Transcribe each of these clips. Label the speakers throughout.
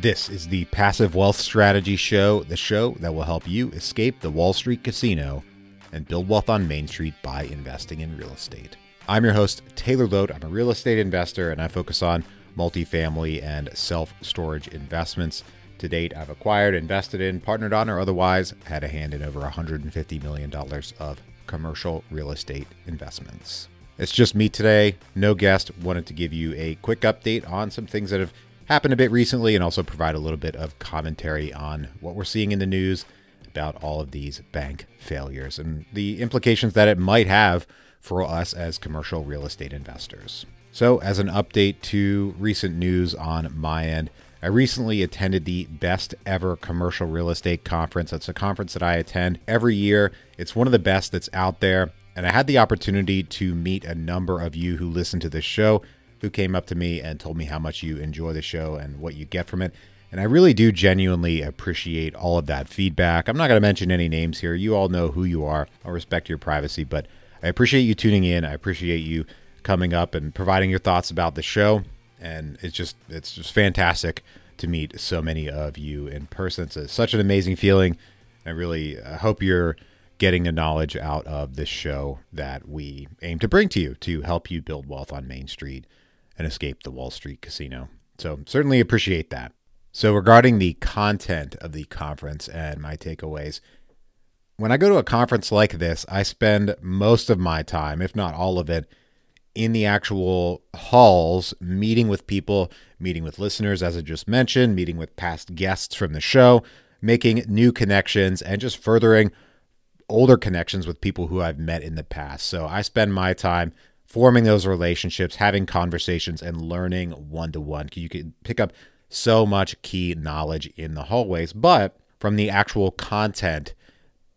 Speaker 1: This is the Passive Wealth Strategy Show, the show that will help you escape the Wall Street casino and build wealth on Main Street by investing in real estate. I'm your host, Taylor Loht. I'm a real estate investor and I focus on multifamily and self storage investments. To date, I've acquired, invested in, partnered on, or otherwise had a hand in over $150 million of commercial real estate investments. It's just me today, no guest. Wanted to give you a quick update on some things that have happened a bit recently and also provide a little bit of commentary on what we're seeing in the news about all of these bank failures and the implications that it might have for us as commercial real estate investors. So, as an update to recent news on my end, I recently attended the best ever commercial real estate conference. It's a conference that I attend every year. It's one of the best that's out there. And I had the opportunity to meet a number of you who listen to this show who came up to me and told me how much you enjoy the show and what you get from it. And I really do genuinely appreciate all of that feedback. I'm not going to mention any names here. You all know who you are. I'll respect your privacy, but I appreciate you tuning in. I appreciate you coming up and providing your thoughts about the show. And it's just it's just fantastic to meet so many of you in person. It's such an amazing feeling. I really I hope you're getting the knowledge out of this show that we aim to bring to you to help you build wealth on Main Street and escape the Wall Street casino. So, certainly appreciate that. So, regarding the content of the conference and my takeaways, when I go to a conference like this, I spend most of my time, if not all of it, in the actual halls, meeting with people, meeting with listeners, as I just mentioned, meeting with past guests from the show, making new connections, and just furthering older connections with people who I've met in the past. So I spend my time forming those relationships, having conversations, and learning one to one. You can pick up so much key knowledge in the hallways, but from the actual content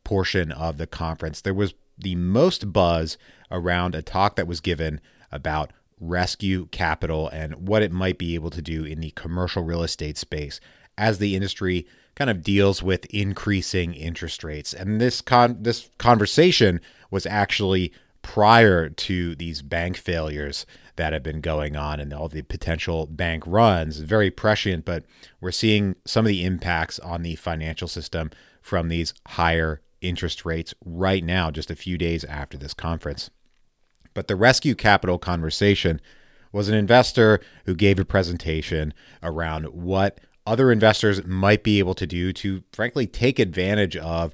Speaker 1: portion of the conference, there was the most buzz around a talk that was given about rescue capital and what it might be able to do in the commercial real estate space as the industry kind of deals with increasing interest rates. And this con this conversation was actually prior to these bank failures that have been going on and all the potential bank runs. Very prescient, but we're seeing some of the impacts on the financial system from these higher interest rates right now, just a few days after this conference. But the rescue capital conversation was an investor who gave a presentation around what other investors might be able to do to, frankly, take advantage of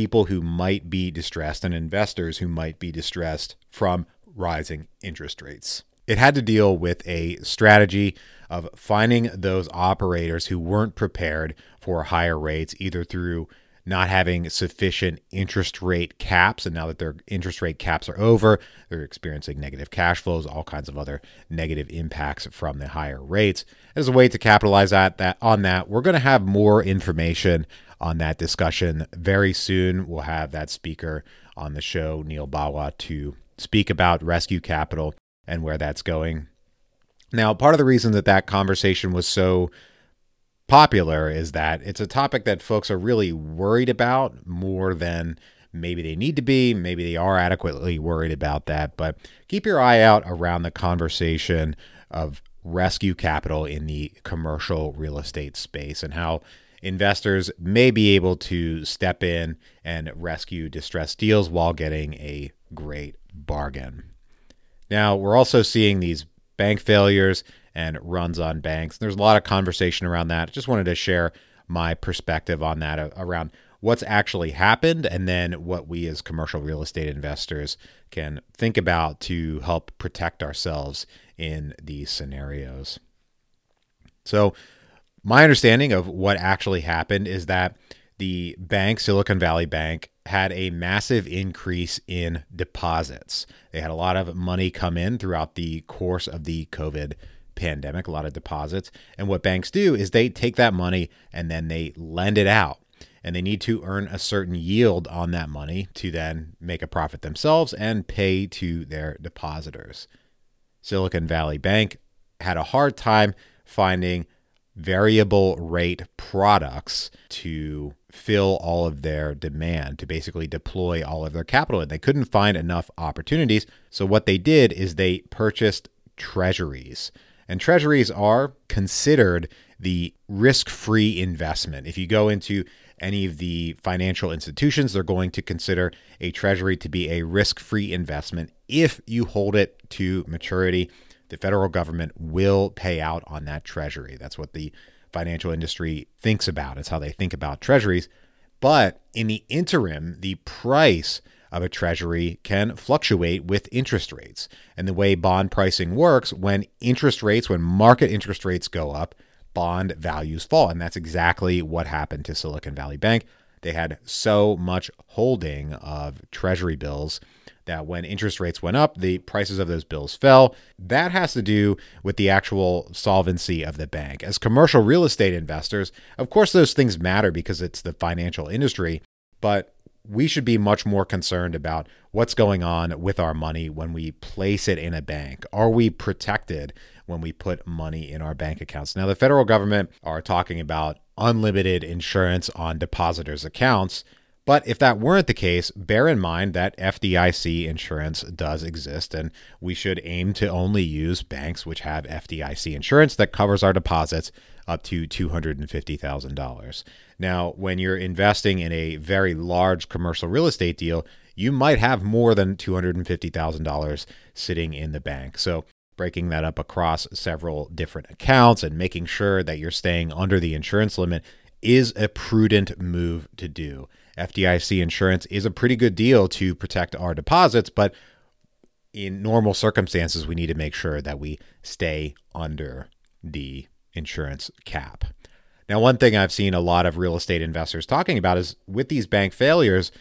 Speaker 1: people who might be distressed and investors who might be distressed from rising interest rates. It had to deal with a strategy of finding those operators who weren't prepared for higher rates, either through not having sufficient interest rate caps. And now that their interest rate caps are over, they're experiencing negative cash flows, all kinds of other negative impacts from the higher rates. As a way to capitalize at that on that, we're going to have more information on that discussion very soon. We'll have that speaker on the show, Neil Bawa, to speak about rescue capital and where that's going. Now, part of the reason that that conversation was so popular is that it's a topic that folks are really worried about more than maybe they need to be. Maybe they are adequately worried about that. But keep your eye out around the conversation of rescue capital in the commercial real estate space and how investors may be able to step in and rescue distressed deals while getting a great bargain. Now, we're also seeing these bank failures and runs on banks. There's a lot of conversation around that. Just wanted to share my perspective on that uh, around what's actually happened and then what we as commercial real estate investors can think about to help protect ourselves in these scenarios. So, my understanding of what actually happened is that the bank, Silicon Valley Bank, had a massive increase in deposits. They had a lot of money come in throughout the course of the COVID pandemic, a lot of deposits. And what banks do is they take that money and then they lend it out. And they need to earn a certain yield on that money to then make a profit themselves and pay to their depositors. Silicon Valley Bank had a hard time finding variable rate products to fill all of their demand, to basically deploy all of their capital. And they couldn't find enough opportunities. So, what they did is they purchased treasuries And treasuries are considered the risk free investment. If you go into any of the financial institutions, they're going to consider a treasury to be a risk free investment. If you hold it to maturity, the federal government will pay out on that treasury. That's what the financial industry thinks about. It's how they think about treasuries. But in the interim, the price of a treasury can fluctuate with interest rates. And the way bond pricing works, when interest rates, when market interest rates go up, bond values fall. And that's exactly what happened to Silicon Valley Bank. They had so much holding of treasury bills that when interest rates went up, the prices of those bills fell. That has to do with the actual solvency of the bank. As commercial real estate investors, of course, those things matter because it's the financial industry, but we should be much more concerned about what's going on with our money when we place it in a bank. Are we protected when we put money in our bank accounts? Now, the federal government are talking about unlimited insurance on depositors' accounts. But if that weren't the case, bear in mind that FDIC insurance does exist, and we should aim to only use banks which have FDIC insurance that covers our deposits up to $250,000. Now, when you're investing in a very large commercial real estate deal, you might have more than $250,000 sitting in the bank. So, breaking that up across several different accounts and making sure that you're staying under the insurance limit is a prudent move to do. FDIC insurance is a pretty good deal to protect our deposits, but in normal circumstances, we need to make sure that we stay under the insurance cap. Now, one thing I've seen a lot of real estate investors talking about is with these bank failures,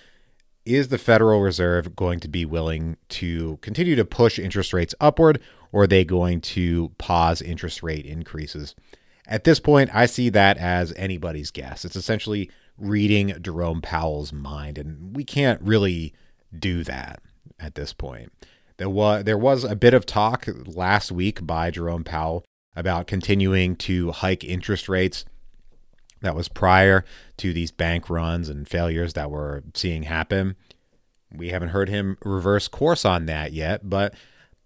Speaker 1: is the Federal Reserve going to be willing to continue to push interest rates upward, or are they going to pause interest rate increases? At this point, I see that as anybody's guess. It's essentially reading Jerome Powell's mind, and we can't really do that at this point. There was there was a bit of talk last week by Jerome Powell about continuing to hike interest rates. That was prior to these bank runs and failures that we're seeing happen. We haven't heard him reverse course on that yet, but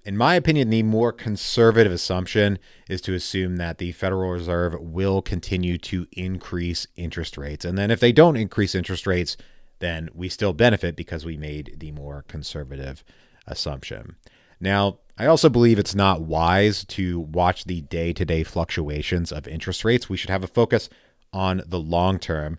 Speaker 1: in my opinion, the more conservative assumption is to assume that the Federal Reserve will continue to increase interest rates. And then if they don't increase interest rates, then we still benefit because we made the more conservative assumption. Now, I also believe it's not wise to watch the day to day fluctuations of interest rates. We should have a focus on the long term,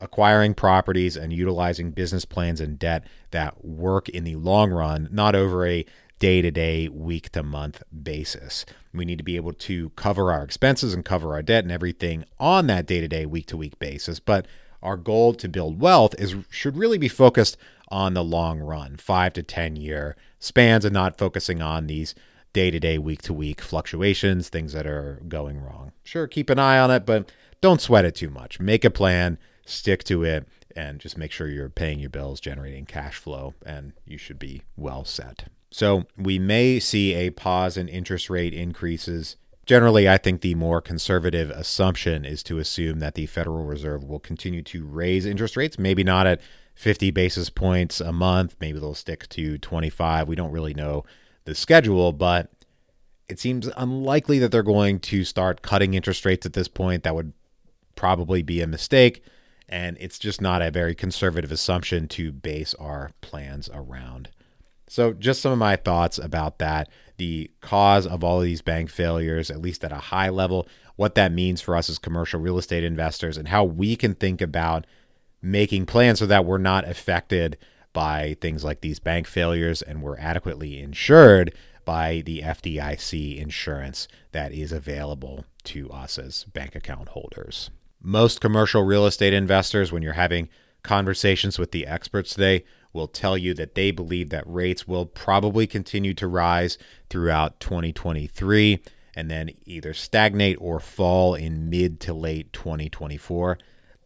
Speaker 1: acquiring properties and utilizing business plans and debt that work in the long run, not over a day to day, week to month basis. We need to be able to cover our expenses and cover our debt and everything on that day to day, week to week basis. But our goal to build wealth is should really be focused on the long run, five to 10 year spans, and not focusing on these day to day, week to week fluctuations, things that are going wrong. Sure, keep an eye on it, but don't sweat it too much. Make a plan, stick to it, and just make sure you're paying your bills, generating cash flow, and you should be well set. So we may see a pause in interest rate increases. Generally, I think the more conservative assumption is to assume that the Federal Reserve will continue to raise interest rates, maybe not at 50 basis points a month. Maybe they'll stick to 25. We don't really know the schedule, but it seems unlikely that they're going to start cutting interest rates at this point. That would probably be a mistake. And it's just not a very conservative assumption to base our plans around. So, just some of my thoughts about that the cause of all of these bank failures, at least at a high level, what that means for us as commercial real estate investors, and how we can think about making plans so that we're not affected by things like these bank failures and we're adequately insured by the FDIC insurance that is available to us as bank account holders. Most commercial real estate investors, when you're having conversations with the experts today, will tell you that they believe that rates will probably continue to rise throughout 2023 and then either stagnate or fall in mid to late 2024.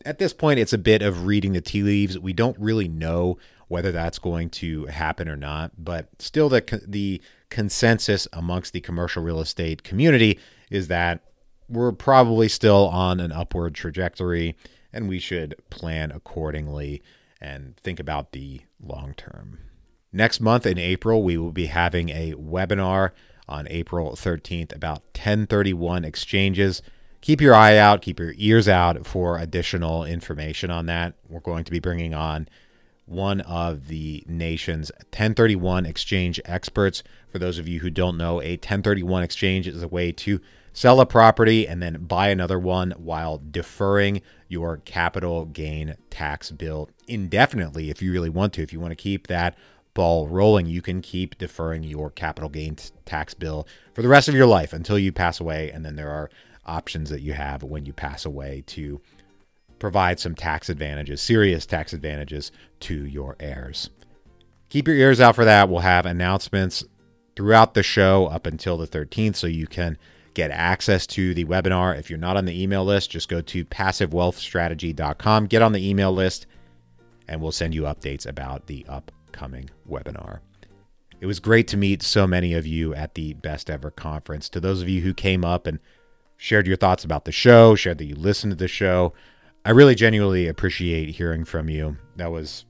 Speaker 1: At this point, it's a bit of reading the tea leaves. We don't really know whether that's going to happen or not, but still, the, the consensus amongst the commercial real estate community is that we're probably still on an upward trajectory and we should plan accordingly and think about the long term. Next month in April, we will be having a webinar on April 13th about 1031 exchanges. Keep your eye out, keep your ears out for additional information on that. We're going to be bringing on one of the nation's 1031 exchange experts. For those of you who don't know, a 1031 exchange is a way to sell a property and then buy another one while deferring your capital gain tax bill indefinitely if you really want to. If you want to keep that ball rolling, you can keep deferring your capital gain tax bill for the rest of your life until you pass away. And then there are options that you have when you pass away to provide some tax advantages, serious tax advantages to your heirs. Keep your ears out for that. We'll have announcements throughout the show up until the 13th so you can get access to the webinar. If you're not on the email list, just go to passivewealthstrategy.com, get on the email list, and we'll send you updates about the upcoming webinar. It was great to meet so many of you at the Best Ever Conference. To those of you who came up and shared your thoughts about the show, shared that you listened to the show, I really genuinely appreciate hearing from you. That was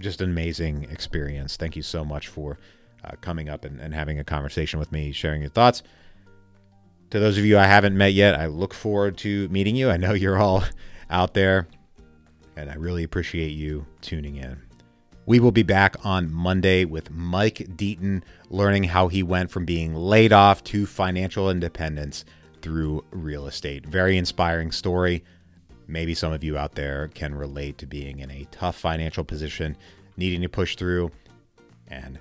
Speaker 1: just an amazing experience. Thank you so much for uh, coming up and, and having a conversation with me, sharing your thoughts. To those of you I haven't met yet, I look forward to meeting you. I know you're all out there, and I really appreciate you tuning in. We will be back on Monday with Mike Deaton learning how he went from being laid off to financial independence through real estate. Very inspiring story. Maybe some of you out there can relate to being in a tough financial position, needing to push through, and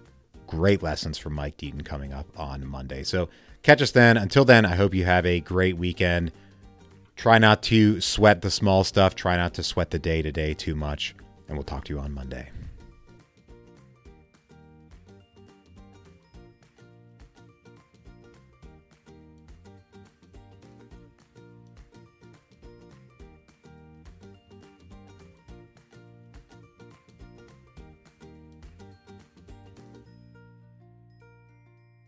Speaker 1: great lessons from Mike Deaton coming up on Monday. So catch us then. Until then, I hope you have a great weekend. Try not to sweat the small stuff, try not to sweat the day to day too much, and we'll talk to you on Monday.